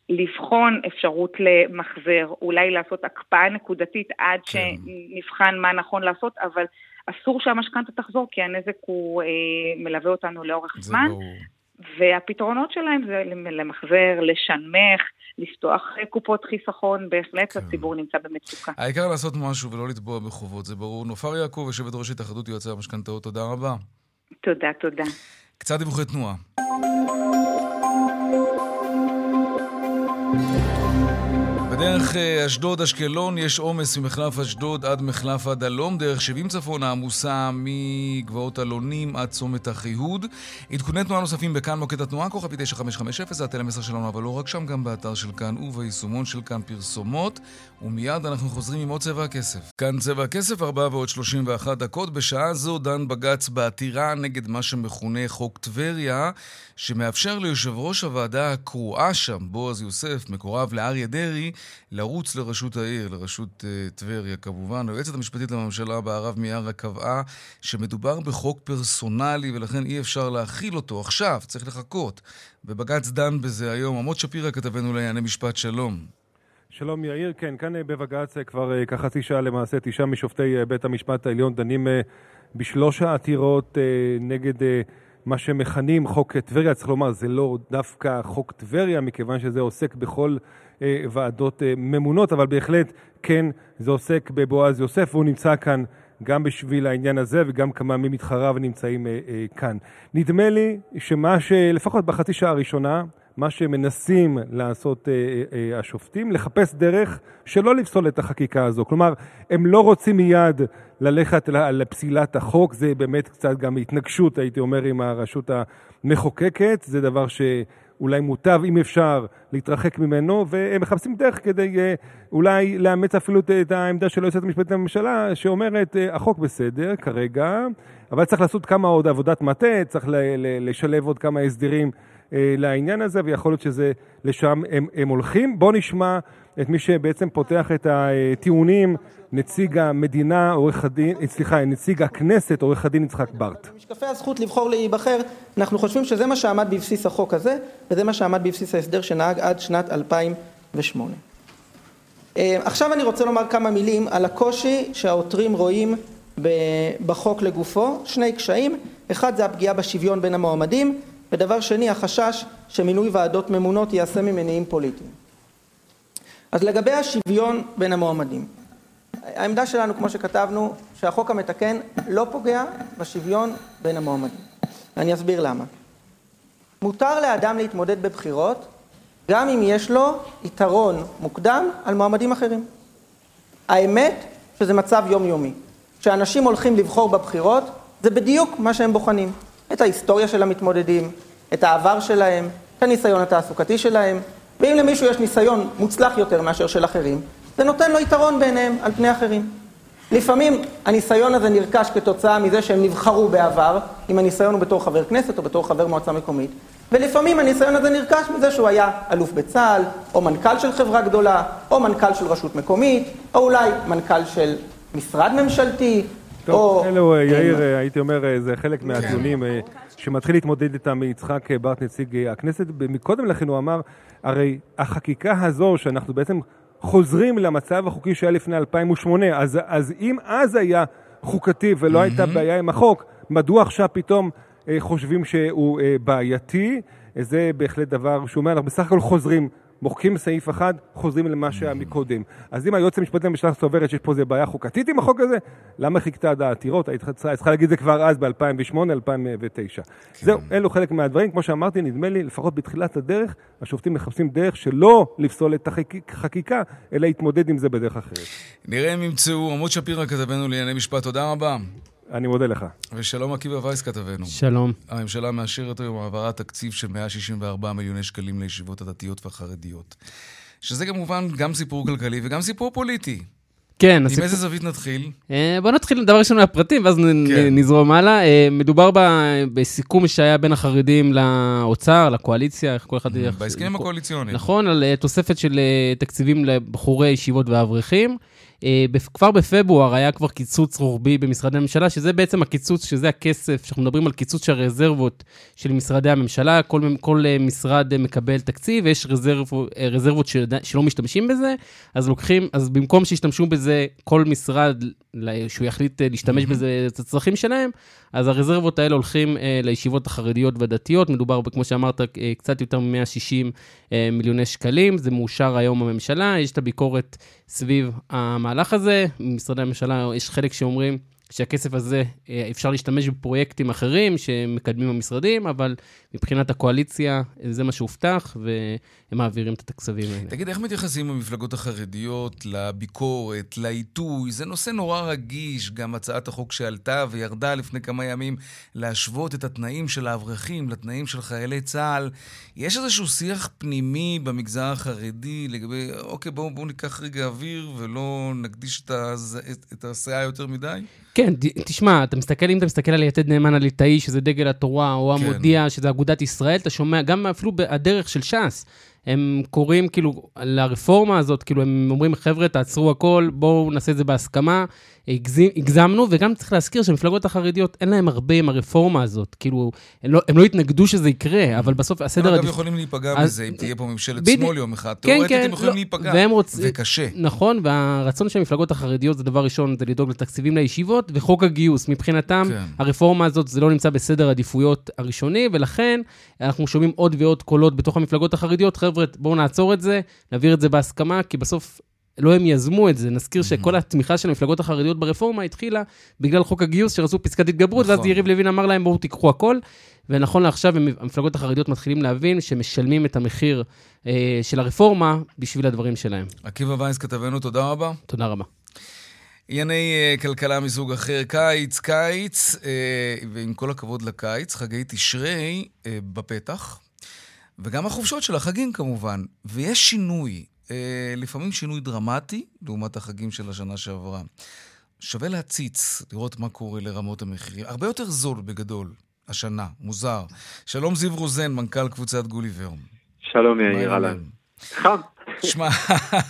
לבחון אפשרות למחזר, אולי לעשות הקפאה נקודתית עד כן. שנבחן מה נכון לעשות, אבל אסור שהמשכנתה תחזור, כי הנזק הוא אה, מלווה אותנו לאורך זמן. ברור. והפתרונות שלהם זה למחזר, לשנמך, לפתוח קופות חיסכון, בהחלט כן. הציבור נמצא במצוקה. העיקר לעשות משהו ולא לטבוע בחובות, זה ברור. נופר יעקב, יושבת ראש התאחדות יועצי המשכנתאות, תודה רבה. תודה, תודה. קצת דיווחי תנועה. בדרך אשדוד-אשקלון יש עומס ממחלף אשדוד עד מחלף עד הלום, דרך 70 צפונה עמוסה מגבעות אלונים עד צומת אחיהוד. עדכוני תנועה נוספים בכאן מוקד התנועה, כוכבי 9550, זה הטלמסר שלנו, אבל לא רק שם, גם באתר של כאן וביישומון של כאן פרסומות. ומיד אנחנו חוזרים עם עוד צבע הכסף. כאן צבע הכסף, 4 ועוד 31 דקות. בשעה זו דן בג"ץ בעתירה נגד מה שמכונה חוק טבריה, שמאפשר ליושב ראש הוועדה הקרואה שם, בועז יוסף, מקורב לאריה דרעי, לרוץ לראשות העיר, לראשות uh, טבריה כמובן. היועצת המשפטית לממשלה בערב מיארה קבעה שמדובר בחוק פרסונלי ולכן אי אפשר להכיל אותו עכשיו, צריך לחכות. ובג"ץ דן בזה היום. עמוד שפירא כתבנו לענייני משפט שלום. שלום יאיר, כן, כאן בבג"ץ כבר כחצי שעה למעשה תשעה משופטי בית המשפט העליון דנים בשלוש העתירות נגד מה שמכנים חוק טבריה, צריך לומר, זה לא דווקא חוק טבריה, מכיוון שזה עוסק בכל אה, ועדות אה, ממונות, אבל בהחלט כן, זה עוסק בבועז יוסף, והוא נמצא כאן גם בשביל העניין הזה, וגם כמה ממתחריו נמצאים אה, אה, כאן. נדמה לי שמה שלפחות בחצי שעה הראשונה, מה שמנסים לעשות אה, אה, אה, השופטים, לחפש דרך שלא לפסול את החקיקה הזו. כלומר, הם לא רוצים מיד ללכת לפסילת החוק, זה באמת קצת גם התנגשות, הייתי אומר, עם הרשות המחוקקת, זה דבר שאולי מוטב, אם אפשר, להתרחק ממנו, והם מחפשים דרך כדי אולי לאמץ אפילו את העמדה של היועצת המשפטית לממשלה, שאומרת, החוק בסדר כרגע, אבל צריך לעשות כמה עוד עבודת מטה, צריך לשלב עוד כמה הסדרים. אה, לעניין הזה, ויכול להיות שזה לשם הם, הם הולכים. בואו נשמע את מי שבעצם פותח את הטיעונים, נציג המדינה, עורך הדין, סליחה, נציג הכנסת, עורך הדין יצחק ברט. משקפי הזכות לבחור להיבחר, אנחנו חושבים שזה מה שעמד בבסיס החוק הזה, וזה מה שעמד בבסיס ההסדר שנהג עד שנת 2008. אה, עכשיו אני רוצה לומר כמה מילים על הקושי שהעותרים רואים בחוק לגופו, שני קשיים, אחד זה הפגיעה בשוויון בין המועמדים, ודבר שני, החשש שמינוי ועדות ממונות ייעשה ממניעים פוליטיים. אז לגבי השוויון בין המועמדים, העמדה שלנו, כמו שכתבנו, שהחוק המתקן לא פוגע בשוויון בין המועמדים. ואני אסביר למה. מותר לאדם להתמודד בבחירות גם אם יש לו יתרון מוקדם על מועמדים אחרים. האמת שזה מצב יומיומי. כשאנשים הולכים לבחור בבחירות, זה בדיוק מה שהם בוחנים. את ההיסטוריה של המתמודדים, את העבר שלהם, את הניסיון התעסוקתי שלהם, ואם למישהו יש ניסיון מוצלח יותר מאשר של אחרים, זה נותן לו יתרון בעיניהם על פני אחרים. לפעמים הניסיון הזה נרכש כתוצאה מזה שהם נבחרו בעבר, אם הניסיון הוא בתור חבר כנסת או בתור חבר מועצה מקומית, ולפעמים הניסיון הזה נרכש מזה שהוא היה אלוף בצה"ל, או מנכ"ל של חברה גדולה, או מנכ"ל של רשות מקומית, או אולי מנכ"ל של משרד ממשלתי, טוב. אלו, אה, יאיר, אה, הייתי אומר, אה, זה חלק מהטיעונים שמתחיל להתמודד איתם מיצחק בת נציג הכנסת. מקודם לכן הוא אמר, הרי החקיקה הזו, שאנחנו בעצם חוזרים למצב החוקי שהיה לפני 2008, אז, אז אם אז היה חוקתי ולא הייתה בעיה עם החוק, מדוע עכשיו פתאום חושבים שהוא בעייתי? זה בהחלט דבר שהוא אומר, אנחנו בסך הכל חוזרים מוחקים סעיף אחד, חוזרים למה שהיה מקודם. אז אם היועץ המשפטי לממשלה סוברת שיש פה איזה בעיה חוקתית עם החוק הזה, למה חיכתה עד העתירות? היית צריכה להגיד את זה כבר אז, ב-2008, 2009. כן. זהו, אלו חלק מהדברים. כמו שאמרתי, נדמה לי, לפחות בתחילת הדרך, השופטים מחפשים דרך שלא לפסול את החקיקה, אלא להתמודד עם זה בדרך אחרת. נראה אם ימצאו. עמוד שפירא, כתבנו לענייני משפט, תודה רבה. אני מודה לך. ושלום עקיבא וייס כתבנו. שלום. הממשלה מאשרת היום העברת תקציב של 164 מיליוני שקלים לישיבות הדתיות והחרדיות. שזה כמובן גם סיפור כלכלי וגם סיפור פוליטי. כן. עם הסיפור... איזה זווית נתחיל? אה, בוא נתחיל דבר ראשון מהפרטים, ואז כן. נזרום הלאה. אה, מדובר ב... בסיכום שהיה בין החרדים לאוצר, לקואליציה, איך כל אחד... בהסכמים הקואליציוניים. נכון, על אה, תוספת של תקציבים לבחורי ישיבות ואברכים. אה, כבר בפברואר היה כבר קיצוץ רוחבי במשרדי הממשלה, שזה בעצם הקיצוץ, שזה הכסף, שאנחנו מדברים על קיצוץ של הרזרבות של משרדי הממשלה, כל, כל אה, משרד מקבל תקציב, ויש רזרב, אה, רזרבות של, שלא משתמשים בזה, אז לוקחים, אז במקום שישתמשו בזה כל משרד, שהוא יחליט להשתמש בזה, את הצרכים שלהם, אז הרזרבות האלה הולכים אה, לישיבות החרדיות והדתיות, מדובר, כמו שאמרת, אה, קצת יותר מ-160 אה, מיליוני שקלים, זה מאושר היום בממשלה, יש את הביקורת סביב המהלך הזה, במשרדי הממשלה יש חלק שאומרים שהכסף הזה, אה, אפשר להשתמש בפרויקטים אחרים שמקדמים המשרדים, אבל מבחינת הקואליציה זה מה שהובטח, והם מעבירים את התקציבים האלה. תגיד, איך מתייחסים המפלגות החרדיות לביקורת, לעיתוי? זה נושא נורא רגיש, גם הצעת החוק שעלתה וירדה לפני כמה ימים, להשוות את התנאים של האברכים לתנאים של חיילי צה"ל. יש איזשהו שיח פנימי במגזר החרדי לגבי, אוקיי, בואו בוא ניקח רגע אוויר ולא נקדיש את הסאה יותר מדי? כן, תשמע, אתה מסתכל, אם אתה מסתכל על יתד נאמן הליטאי, שזה דגל התורה, או כן. המודיע, שזה אגודת ישראל, אתה שומע, גם אפילו הדרך של ש"ס, הם קוראים כאילו לרפורמה הזאת, כאילו הם אומרים, חבר'ה, תעצרו הכל, בואו נעשה את זה בהסכמה. הגזמנו, וגם צריך להזכיר שהמפלגות החרדיות, אין להם הרבה עם הרפורמה הזאת. כאילו, הם לא, הם לא התנגדו שזה יקרה, אבל בסוף הסדר... הם אגב יכולים להיפגע אז... מזה, אם תהיה פה ממשלת בדי... שמאל יום אחד. כן, תאורטית כן, הם יכולים לא, להיפגע, והם רוצ... וקשה. נכון, והרצון של המפלגות החרדיות זה דבר ראשון, זה לדאוג לתקציבים לישיבות, וחוק הגיוס. מבחינתם, כן. הרפורמה הזאת, זה לא נמצא בסדר העדיפויות הראשוני, ולכן אנחנו שומעים עוד ועוד קולות בתוך המפלגות החרדיות. חבר'ה, בואו נעצור את זה, נעביר את זה בהסכמה, כי בסוף לא הם יזמו את זה. נזכיר שכל התמיכה של המפלגות החרדיות ברפורמה התחילה בגלל חוק הגיוס שרצו פסקת התגברות, ואז נכון. יריב לוין אמר להם, בואו תיקחו הכל. ונכון לעכשיו, המפלגות החרדיות מתחילים להבין שמשלמים את המחיר אה, של הרפורמה בשביל הדברים שלהם. עקיבא וייס, כתבנו, תודה רבה. תודה רבה. ענייני uh, כלכלה מסוג אחר, קיץ, קיץ, uh, ועם כל הכבוד לקיץ, חגי תשרי uh, בפתח, וגם החופשות של החגים כמובן. ויש שינוי, אה, לפעמים שינוי דרמטי לעומת החגים של השנה שעברה. שווה להציץ, לראות מה קורה לרמות המחירים. הרבה יותר זול בגדול, השנה, מוזר. שלום זיו רוזן, מנכ"ל קבוצת גוליבר. שלום יאיר, אהלן. חם. שמע,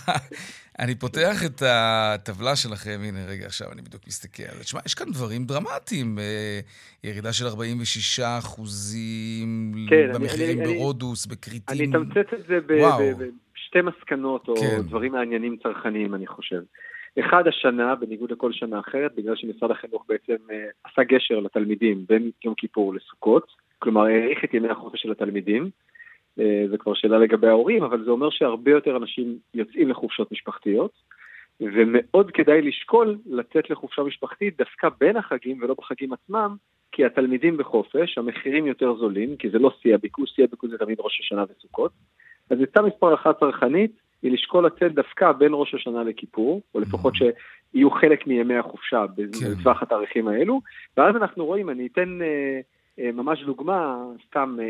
אני פותח את הטבלה שלכם, הנה רגע, עכשיו אני בדיוק מסתכל. תשמע, יש כאן דברים דרמטיים. אה, ירידה של 46 אחוזים כן, במחירים אני, ברודוס, בכריתים. אני אתמצת את זה ב... וואו. ב, ב שתי מסקנות או כן. דברים מעניינים צרכניים, אני חושב. אחד, השנה, בניגוד לכל שנה אחרת, בגלל שמשרד החינוך בעצם אה, עשה גשר לתלמידים בין יום כיפור לסוכות, כלומר האריך את ימי החופש של התלמידים, אה, זה כבר שאלה לגבי ההורים, אבל זה אומר שהרבה יותר אנשים יוצאים לחופשות משפחתיות, ומאוד כדאי לשקול לצאת לחופשה משפחתית דווקא בין החגים ולא בחגים עצמם, כי התלמידים בחופש, המחירים יותר זולים, כי זה לא שיא הביקוש, שיא הביקוש זה תמיד ראש השנה וסוכות. אז עצה מספר אחת צרכנית היא לשקול לצאת דווקא בין ראש השנה לכיפור, או לפחות שיהיו חלק מימי החופשה כן. בטווח התאריכים האלו, ואז אנחנו רואים, אני אתן אה, אה, ממש דוגמה, סתם אה,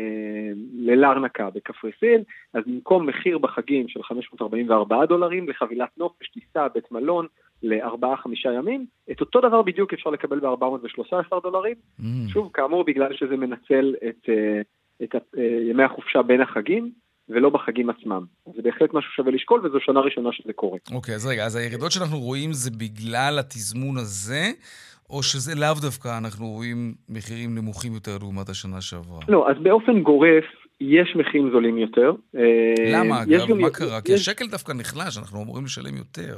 ללרנקה בקפריסין, אז במקום מחיר בחגים של 544 דולרים לחבילת נופש, טיסה, בית מלון, לארבעה-חמישה ימים, את אותו דבר בדיוק אפשר לקבל ב-413 דולרים. Mm. שוב, כאמור, בגלל שזה מנצל את, אה, את, את אה, ימי החופשה בין החגים, ולא בחגים עצמם. זה בהחלט משהו שווה לשקול, וזו שנה ראשונה שזה קורה. אוקיי, okay, אז רגע, אז הירידות שאנחנו רואים זה בגלל התזמון הזה, או שזה לאו דווקא אנחנו רואים מחירים נמוכים יותר לעומת השנה שעברה? לא, אז באופן גורף, יש מחירים זולים יותר. למה, אגב? מה קרה? כי השקל דווקא נחלש, אנחנו אמורים לשלם יותר.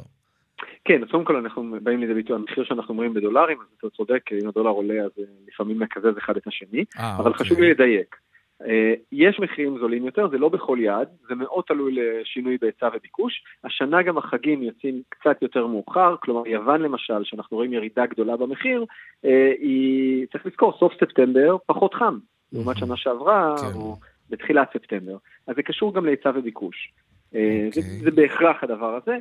כן, אז קודם כל אנחנו באים לידי ביטוי, המחיר שאנחנו אומרים בדולרים, אז אתה צודק, אם הדולר עולה אז לפעמים מקזז אחד את השני, 아, אבל אוקיי. חשוב לי לדייק. אה, יש מחירים זולים יותר, זה לא בכל יעד, זה מאוד תלוי לשינוי בהיצע וביקוש. השנה גם החגים יוצאים קצת יותר מאוחר, כלומר יוון למשל, שאנחנו רואים ירידה גדולה במחיר, אה, היא, צריך לזכור, סוף ספטמבר פחות חם, לעומת שנה שעברה, כן. או בתחילת ספטמבר. אז זה קשור גם להיצע וביקוש. Okay. אה, זה, אוקיי. זה בהכרח הדבר הזה.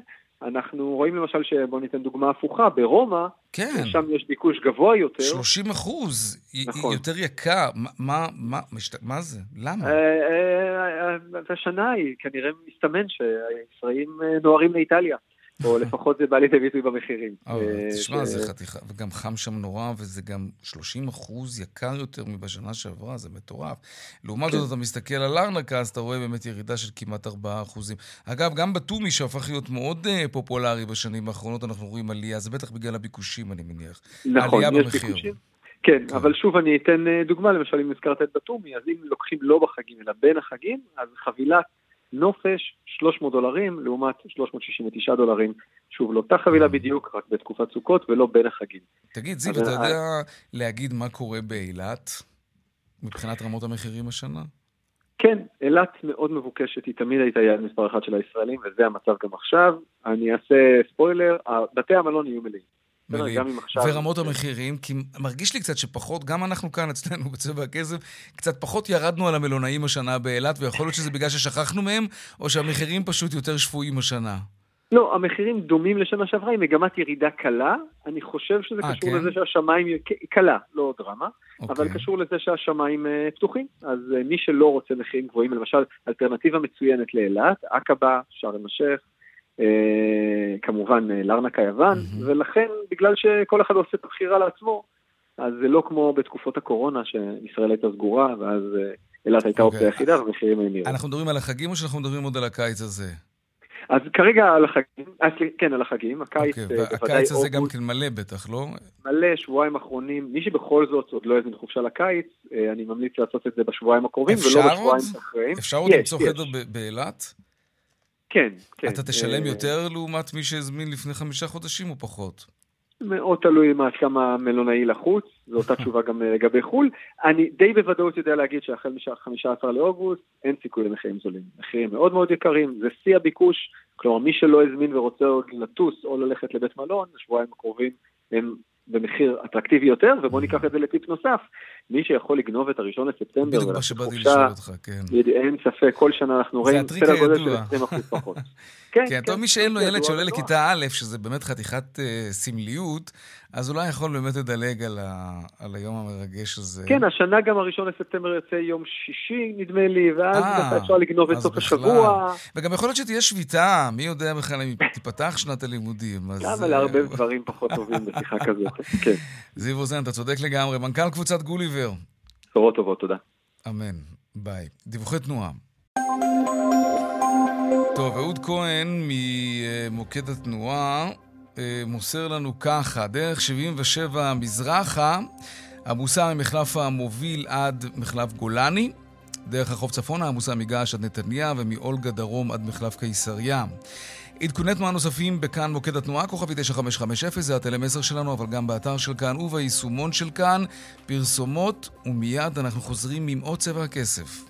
אנחנו רואים למשל, שבואו ניתן דוגמה הפוכה, ברומא, כן. שם יש ביקוש גבוה יותר. 30 אחוז, נכון. יותר יקר. מה, מה, משת... מה זה? למה? אה, אה, אה, השנה היא, כנראה מסתמן שהישראלים נוהרים לאיטליה. או לפחות זה בא לידי ביטוי במחירים. אה, תשמע, זה חתיכה, וגם חם שם נורא, וזה גם 30 אחוז יקר יותר מבשנה שעברה, זה מטורף. לעומת כן. זאת, אתה מסתכל על ארנקה, אז אתה רואה באמת ירידה של כמעט 4 אחוזים. אגב, גם בתומי, שהפך להיות מאוד אה, פופולרי בשנים האחרונות, אנחנו רואים עלייה, זה בטח בגלל הביקושים, אני מניח. נכון, יש ביקושים. כן, כן, אבל שוב אני אתן אה, דוגמה, למשל אם הזכרת את בתומי, אז אם לוקחים לא בחגים אלא בין החגים, אז חבילת נופש 300 דולרים לעומת 369 דולרים. שוב, לאותה חבילה בדיוק, רק בתקופת סוכות ולא בין החגים. תגיד, זיו, אתה יודע להגיד מה קורה באילת מבחינת רמות המחירים השנה? כן, אילת מאוד מבוקשת, היא תמיד הייתה יעד מספר אחת של הישראלים, וזה המצב גם עכשיו. אני אעשה ספוילר, בתי המלון יהיו מלאים. מלאים. ורמות המחירים, כי מרגיש לי קצת שפחות, גם אנחנו כאן אצלנו בצבע הכסף, קצת פחות ירדנו על המלונאים השנה באילת, ויכול להיות שזה בגלל ששכחנו מהם, או שהמחירים פשוט יותר שפויים השנה. לא, המחירים דומים לשנה שעברה, עם מגמת ירידה קלה. אני חושב שזה 아, אה, קשור כן? לזה שהשמיים, קלה, לא דרמה, אוקיי. אבל קשור לזה שהשמיים uh, פתוחים. אז uh, מי שלא רוצה מחירים גבוהים, למשל, אלטרנטיבה מצוינת לאילת, עקבה, שארם א-שייח, כמובן אה, לארנקה יוון, mm-hmm. ולכן בגלל שכל אחד עושה את הבחירה לעצמו, אז זה לא כמו בתקופות הקורונה שישראל הייתה סגורה, ואז אה, אילת הייתה אופציה היחידה, והמחירים היו נראים. אנחנו מדברים על החגים או שאנחנו מדברים עוד על הקיץ הזה? אז כרגע על החגים, אה, כן, על החגים, הקיץ אוקיי, אה, בוודאי והקיץ הזה גם כן מלא בטח, לא? מלא, שבועיים אחרונים, מי שבכל זאת עוד לא הזמין חופשה לקיץ, אה, אני ממליץ לעשות את זה בשבועיים הקרובים, ולא? בשבועיים האחרים. אפשר עוד למצוא. חדר באילת? כן, כן. אתה תשלם אה, יותר לעומת מי שהזמין לפני חמישה חודשים או פחות? מאוד תלוי מה כמה מלונאי לחוץ, זו אותה תשובה גם אה, לגבי חו"ל. אני די בוודאות יודע להגיד שהחל מ-15 לאוגוסט אין סיכוי למחירים זולים. מחירים מאוד מאוד יקרים, זה שיא הביקוש, כלומר מי שלא הזמין ורוצה עוד לטוס או ללכת לבית מלון, השבועיים הקרובים הם במחיר אטרקטיבי יותר, ובואו ניקח את זה לטיפ נוסף. מי שיכול לגנוב את הראשון לספטמבר בדיוק מה שבאתי לשאול אותך, כן. אין ספק, כל שנה אנחנו רואים סדר גודל של הידוע. 20% פחות. כן, טוב, מי שאין לו ילד שעולה ונוח. לכיתה א', שזה באמת חתיכת אה, סמליות, אז אולי יכול באמת לדלג על ה- על היום המרגש הזה. כן, השנה גם הראשון לספטמבר יוצא יום שישי, נדמה לי, ואז אה, ככה אפשר לגנוב את סוף. השבוע. וגם יכול להיות שתהיה שביתה, מי יודע בכלל אם תיפתח שנת הלימודים. אז, למה אה, לערבב דברים פחות טובים בשיחה כזאת? כן. זיו רוזן, אתה צודק לגמרי. מנכ"ל קבוצת גוליבר. בשורות טובות, תודה. אמן. ביי. דיווחי תנועה. טוב, אהוד כהן ממוקד התנועה אה, מוסר לנו ככה, דרך 77 מזרחה, עמוסה ממחלף המוביל עד מחלף גולני, דרך החוף צפונה עמוסה מגעש עד נתניה ומאולגה דרום עד מחלף קיסריה. עדכוני תנועה נוספים בכאן מוקד התנועה, כוכבי 9550, זה הטלמסר שלנו, אבל גם באתר של כאן וביישומון של כאן, פרסומות, ומיד אנחנו חוזרים עם עוד צבע הכסף.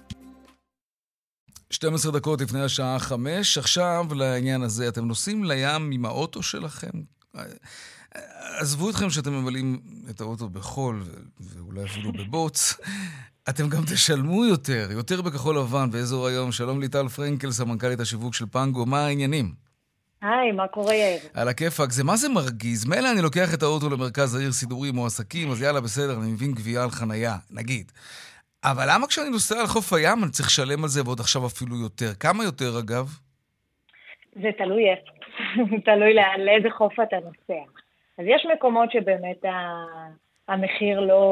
12 דקות לפני השעה 5, עכשיו לעניין הזה, אתם נוסעים לים עם האוטו שלכם? עזבו אתכם שאתם ממלאים את האוטו בחול, ואולי אפילו בבוץ. אתם גם תשלמו יותר, יותר בכחול לבן באזור היום. שלום ליטל פרנקל, סמנכ"לית השיווק של פנגו, מה העניינים? היי, מה קורה יאיר? על הכיפאק, זה מה זה מרגיז? מילא אני לוקח את האוטו למרכז העיר סידורים או עסקים, אז יאללה, בסדר, אני מבין גבייה על חנייה, נגיד. אבל למה כשאני נוסע על חוף הים אני צריך לשלם על זה ועוד עכשיו אפילו יותר? כמה יותר, אגב? זה תלוי איפה, תלוי לא- לאיזה חוף אתה נוסע. אז יש מקומות שבאמת ה- המחיר לא,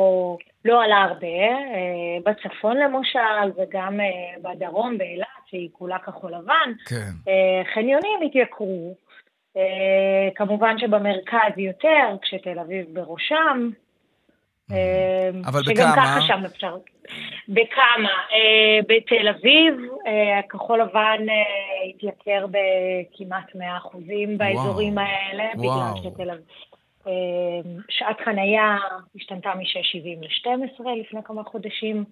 לא עלה הרבה, אה, בצפון למשל, וגם אה, בדרום, באילת, שהיא כולה כחול לבן, כן. אה, חניונים התייקרו. אה, כמובן שבמרכז יותר, כשתל אביב בראשם. אה, אבל שגם בכמה? ככה שם אפשר. בכמה? בתל אביב, הכחול לבן התייקר בכמעט 100 אחוזים באזורים האלה, וואו. בגלל שתל אביב... אה, שעת חנייה השתנתה מ-6.70 ל-12 לפני כמה חודשים,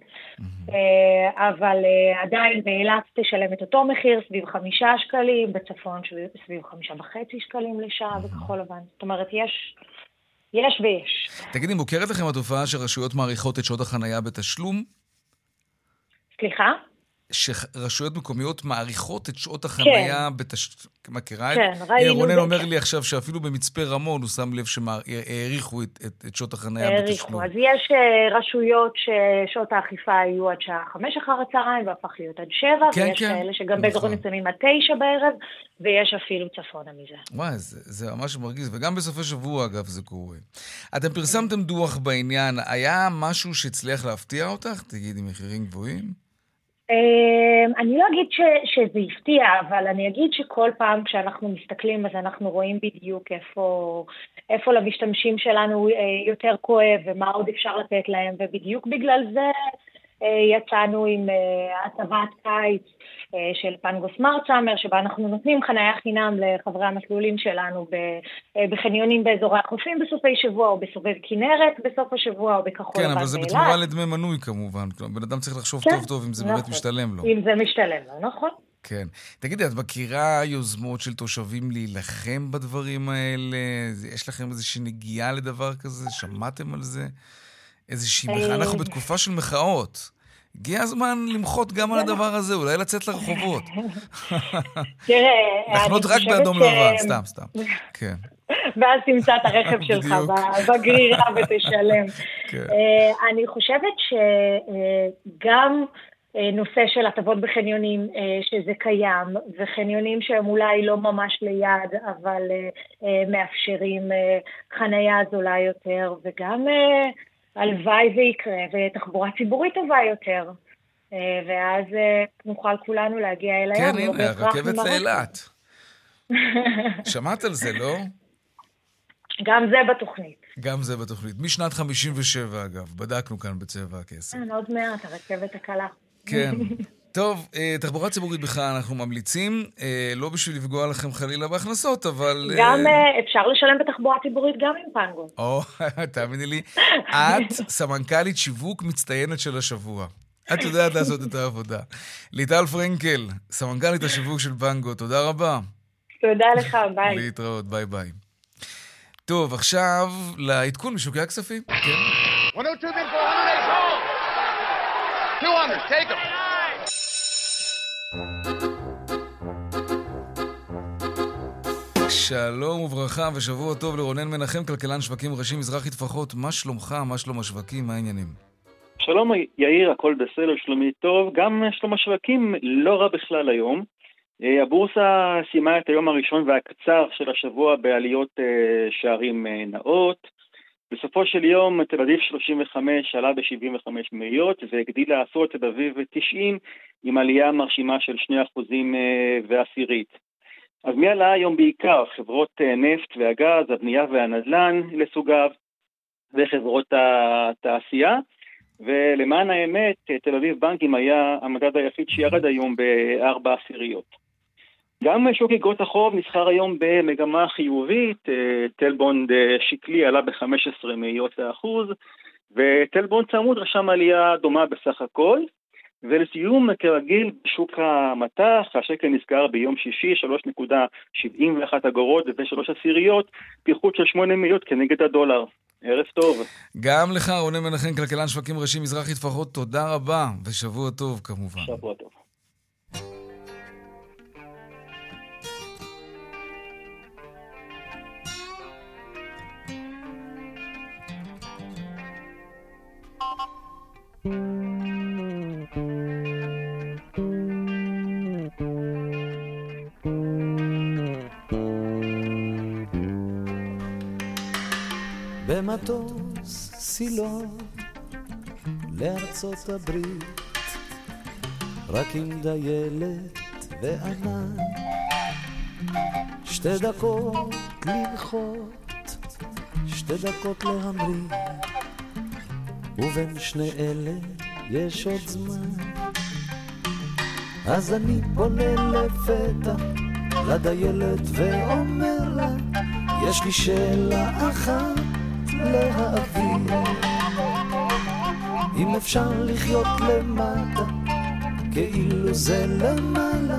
אה, אבל אה, עדיין באילת תשלם את אותו מחיר, סביב חמישה שקלים, בצפון סביב- חמישה וחצי שקלים לשעה בכחול לבן. זאת אומרת, יש, יש ויש. תגידי, מוכרת לכם התופעה שרשויות מעריכות את שעות החנייה בתשלום? סליחה? שרשויות מקומיות מעריכות את שעות החנייה בתשלום. מכירה את כן, זה? ראינו רונן. אומר לי עכשיו שאפילו במצפה רמון הוא שם לב שהאריכו את, את, את שעות החנייה העריכו. בתשלום. אז יש אה, רשויות ששעות האכיפה היו עד שעה חמש אחר הצהריים והפך להיות עד שבע, כן, ויש כן. כאלה שגם באזורים נכון. מסוימים עד תשע בערב, ויש אפילו צפונה מזה. וואי, זה, זה ממש מרגיז, וגם בסופי שבוע, אגב, זה קורה. אתם פרסמתם דוח בעניין, היה משהו שהצליח להפתיע אותך? תגידי, מחירים גבוהים? אמ, אני לא אגיד ש, שזה הפתיע, אבל אני אגיד שכל פעם כשאנחנו מסתכלים אז אנחנו רואים בדיוק איפה, איפה למשתמשים שלנו אה, יותר כואב ומה עוד אפשר לתת להם, ובדיוק בגלל זה יצאנו עם אה, הטבת קיץ אה, של פנגו סמארט סאמר, שבה אנחנו נותנים חניה חינם לחברי המסלולים שלנו אה, בחניונים באזורי החופים בסופי שבוע, או בסובב כנרת בסוף השבוע, או בכחול כן, לבן אבל זה. בתמורה לדמי מנוי כמובן. בן אדם צריך לחשוב כן, טוב טוב אם זה באמת נכון. משתלם לו. אם זה משתלם לו, נכון. כן. תגידי, את מכירה יוזמות של תושבים להילחם בדברים האלה? יש לכם איזושהי נגיעה לדבר כזה? שמעתם על זה? איזושהי מחאה? אה, אנחנו בתקופה של מחאות. הגיע הזמן למחות גם על הדבר הזה, אולי לצאת לרחובות. תראה, לחנות רק באדום לבן, סתם, סתם. כן. ואז תמצא את הרכב שלך בגרירה ותשלם. כן. אה, אני חושבת שגם אה, נושא של הטבות בחניונים, אה, שזה קיים, וחניונים שהם אולי לא ממש ליד, אבל אה, אה, מאפשרים אה, חנייה זולה יותר, וגם אה, הלוואי ויקרה, ותחבורה ציבורית טובה יותר. ואז נוכל כולנו להגיע אל הים. כן, הנה, הרכבת לאילת. שמעת על זה, לא? גם זה בתוכנית. גם זה בתוכנית. משנת 57, אגב, בדקנו כאן בצבע הכסף. כן, עוד מעט, הרכבת הקלה. כן. טוב, אה, תחבורה ציבורית בכלל אנחנו ממליצים, אה, לא בשביל לפגוע לכם חלילה בהכנסות, אבל... גם אה, אפשר לשלם בתחבורה ציבורית גם עם פנגו. או, תאמיני לי, את סמנכ"לית שיווק מצטיינת של השבוע. את יודעת לעשות את העבודה. ליטל פרנקל, סמנכ"לית השיווק של פנגו, תודה רבה. תודה לך, ביי. להתראות, ביי ביי. טוב, עכשיו לעדכון משוקי הכספים. כן. 102 200, take them. שלום וברכה ושבוע טוב לרונן מנחם, כלכלן שווקים ראשי מזרחי טפחות. מה שלומך? מה שלום השווקים? מה העניינים? שלום יאיר, הכל בסדר, שלומי טוב. גם שלום השווקים לא רע בכלל היום. אה, הבורסה סיימה את היום הראשון והקצר של השבוע בעליות אה, שערים אה, נאות. בסופו של יום תל אביב 35 עלה ב-75 מאיות והגדיל לעשות תל אביב 90 עם עלייה מרשימה של 2% ועשירית. אז מי עלה היום בעיקר? חברות נפט והגז, הבנייה והנדל"ן לסוגיו וחברות התעשייה. ולמען האמת, תל אביב בנקים היה המדד היחיד שירד היום בארבע עשיריות. גם שוק אגרות החוב נסחר היום במגמה חיובית, אה, טלבונד אה, שקלי עלה ב-15 מאיות האחוז, וטלבונד צמוד רשם עלייה דומה בסך הכל. ולסיום, כרגיל, בשוק המטח, השקל נסגר ביום שישי 3.71 אגורות ו-3 עשיריות, פיחות של 8 מאיות כנגד הדולר. ערב טוב. גם לך, רונן מנחם, כלכלן שווקים ראשי מזרחי טפחות, תודה רבה, ושבוע טוב כמובן. שבוע טוב. במטוס סילון לארצות הברית, רק עם דיילת וענן, שתי דקות לנחות, שתי דקות להמריא, ובין שני אלה יש עוד זמן. אז אני פונה לפתע לדיילת ואומר לה, יש לי שאלה אחת להעביר. אם אפשר לחיות למטה, כאילו זה למעלה,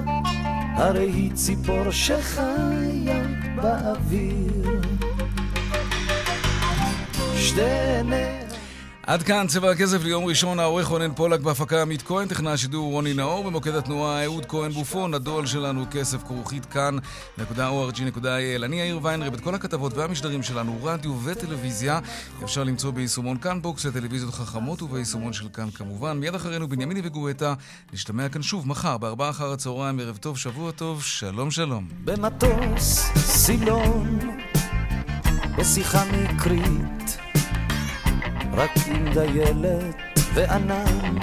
הרי היא ציפור שחיה באוויר. שתי עיניה עד כאן צבע הכסף ליום ראשון, העורך רונן פולק בהפקה עמית כהן, טכנה השידור רוני נאור, במוקד התנועה אהוד כהן בופון, הדואל שלנו כסף כרוכית כאן.org.il. אני יאיר ויינרב, את כל הכתבות והמשדרים שלנו, רדיו וטלוויזיה, אפשר למצוא ביישומון כאן BOX לטלוויזיות חכמות וביישומון של כאן כמובן. מיד אחרינו בנימיני וגואטה, נשתמע כאן שוב מחר בארבעה אחר הצהריים, ערב טוב, שבוע טוב, שלום שלום. במטוס, סילון, בשיחה מקרית רק עם דיילת וענן.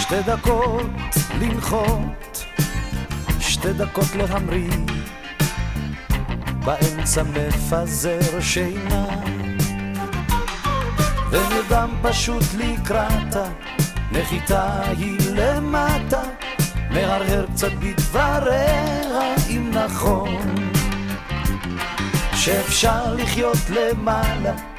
שתי דקות לנחות, שתי דקות להמריא, באמצע מפזר שינה. ונרדם פשוט לקראתה, נחיתה היא למטה, מהרהר קצת בדבריה אם נכון. שאפשר לחיות למעלה